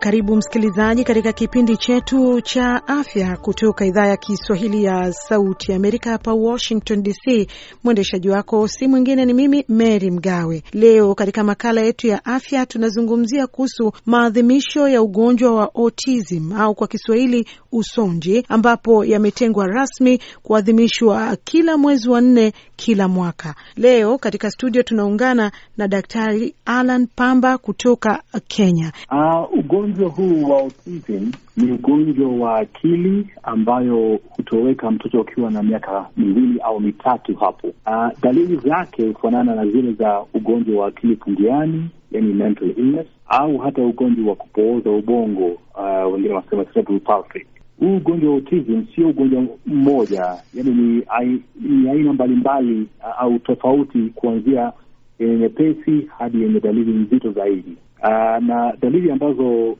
Karibu msikilizaji katika kipindi chetu cha afya kutoka idhaa ya Kiswahili ya Sauti ya Amerika hapa Washington DC. Mwendeshaji wako si mwingine ni mimi Mary Mgawe. Leo katika makala yetu ya afya tunazungumzia kuhusu maadhimisho ya ugonjwa wa autism au kwa Kiswahili usonji, ambapo yametengwa rasmi kuadhimishwa kila mwezi wa nne kila mwaka. Leo katika studio tunaungana na Daktari Alan Pamba kutoka Kenya. Uh, ugonjwa huu wa autism ni ugonjwa wa akili ambayo hutoweka mtoto akiwa na miaka miwili au mitatu hapo. Uh, dalili zake hufanana na zile za ugonjwa wa akili pungiani, yani mental illness, au hata ugonjwa wa kupooza ubongo, uh, wengine wanasema cerebral palsy. Huu ugonjwa wa autism sio ugonjwa mmoja, yani ni, ni aina mbalimbali uh, au tofauti kuanzia yenye nyepesi hadi yenye dalili nzito zaidi. Uh, na dalili ambazo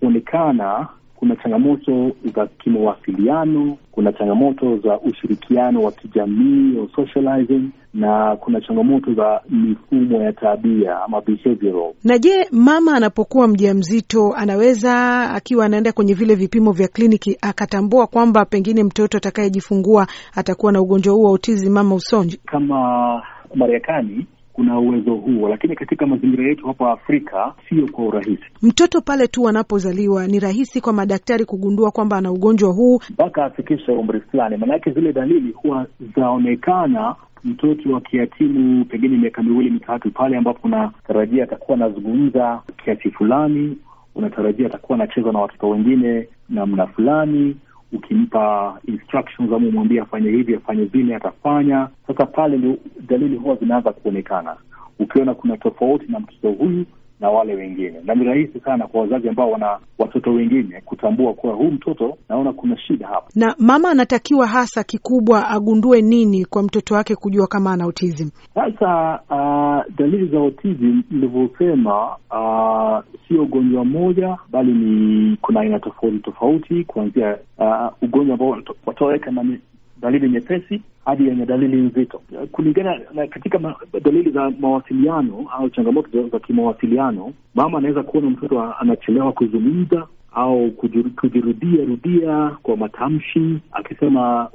huonekana uh, kuna changamoto za kimawasiliano, kuna changamoto za ushirikiano wa kijamii au socializing, na kuna changamoto za mifumo ya tabia ama behavioral. Na je, mama anapokuwa mjamzito anaweza akiwa anaenda kwenye vile vipimo vya kliniki akatambua kwamba pengine mtoto atakayejifungua atakuwa na ugonjwa huu wa autism mama usonji? Kama Marekani kuna uwezo huo, lakini katika mazingira yetu hapa Afrika sio kwa urahisi. Mtoto pale tu anapozaliwa ni rahisi kwa madaktari kugundua kwamba ana ugonjwa huu. Mpaka afikishe umri fulani, maanake zile dalili huwa zaonekana mtoto akihitimu pengine miaka miwili mitatu, pale ambapo unatarajia atakuwa anazungumza kiasi fulani, unatarajia atakuwa anacheza na watoto wengine namna fulani ukimpa instructions ama umwambia afanye hivi afanye vile, atafanya. Sasa pale ndio dalili huwa zinaanza kuonekana, ukiona kuna tofauti na mtoto huyu na wale wengine, na ni rahisi sana kwa wazazi ambao wana watoto wengine kutambua kuwa huu mtoto, naona kuna shida hapa. Na mama anatakiwa hasa kikubwa agundue nini kwa mtoto wake kujua kama ana autism? Sasa uh, dalili za autism nilivyosema, uh, sio ugonjwa mmoja, bali ni kuna aina tofauti tofauti, kuanzia uh, ugonjwa ambao wataweka na dalili nyepesi hadi yenye dalili nzito kulingana na katika ma, dalili za mawasiliano au changamoto za kimawasiliano. Mama anaweza kuona mtoto anachelewa kuzungumza au kujirudia rudia kwa matamshi, akisema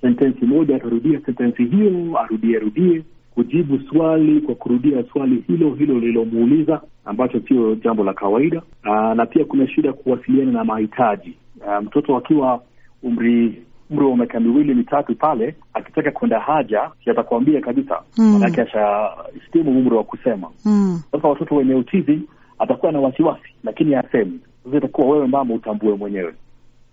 sentensi moja atarudia sentensi hiyo, arudie rudie, kujibu swali kwa kurudia swali hilo hilo lililomuuliza, ambacho sio jambo la kawaida. Na pia kuna shida kuwasiliana na mahitaji. Mtoto akiwa umri umri wa miaka miwili mitatu pale akitaka kwenda haja atakwambia kabisa, manake mm. ashahitimu umri wa kusema. Sasa mm. watoto wenye utizi atakuwa na wasiwasi, lakini asemi. Sasa itakuwa wewe mama utambue mwenyewe.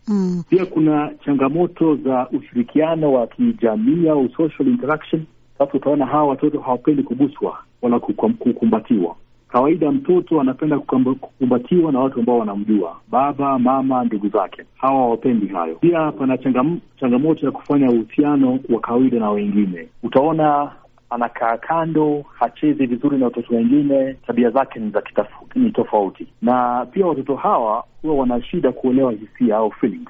mm. Pia kuna changamoto za ushirikiano wa kijamii au social interaction. Sasa utaona hawa watoto hawapendi kuguswa wala kukumbatiwa. Kawaida mtoto anapenda kukumbatiwa na watu ambao wanamjua, baba, mama, ndugu zake. Hawa hawapendi hayo. Pia pana changam, changamoto ya kufanya uhusiano wa kawaida na wengine. Utaona anakaa kando, hachezi vizuri na watoto wengine, tabia zake ni za ni tofauti. Na pia watoto hawa huwa wana shida kuelewa hisia au feelings,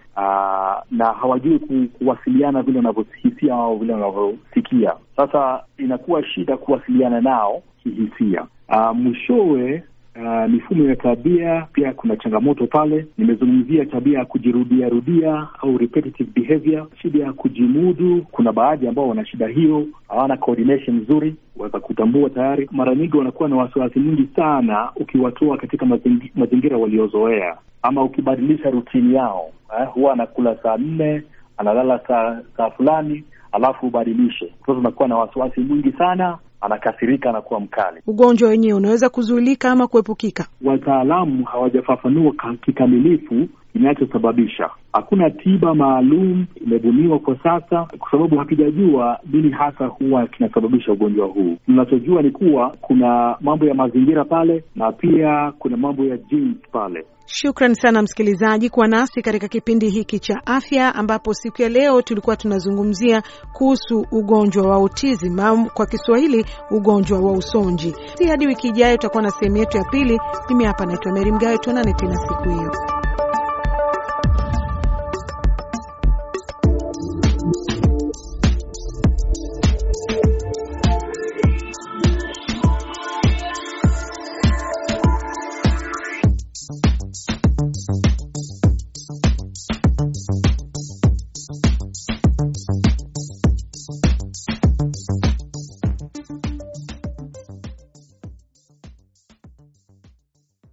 na hawajui ku, kuwasiliana vile wanavyohisia au vile wanavyosikia. Sasa inakuwa shida kuwasiliana nao kihisia. Uh, mwishowe uh, mifumo ya tabia pia kuna changamoto pale. Nimezungumzia tabia ya kujirudia rudia au repetitive behavior, shida ya kujimudu. Kuna baadhi ambao wana shida hiyo, hawana coordination nzuri, waweza kutambua tayari. Mara nyingi wanakuwa na wasiwasi mwingi sana ukiwatoa katika mazingi, mazingira waliozoea ama ukibadilisha rutini yao eh, huwa anakula saa nne analala saa saa fulani alafu ubadilishe, mtoto unakuwa na wasiwasi mwingi sana anakasirika, anakuwa mkali. Ugonjwa wenyewe unaweza kuzuilika ama kuepukika? Wataalamu hawajafafanua kikamilifu kinachosababisha. Hakuna tiba maalum imebuniwa kwa sasa, kwa sababu hatujajua nini hasa huwa kinasababisha ugonjwa huu. Tunachojua ni kuwa kuna mambo ya mazingira pale na pia kuna mambo ya genes pale. Shukran sana msikilizaji kuwa nasi katika kipindi hiki cha afya, ambapo siku ya leo tulikuwa tunazungumzia kuhusu ugonjwa wa autism au kwa Kiswahili ugonjwa wa usonji. Si hadi wiki ijayo tutakuwa na sehemu yetu ya pili. Mimi hapa naitwa Meri Mgawe, tuonane tena siku hiyo.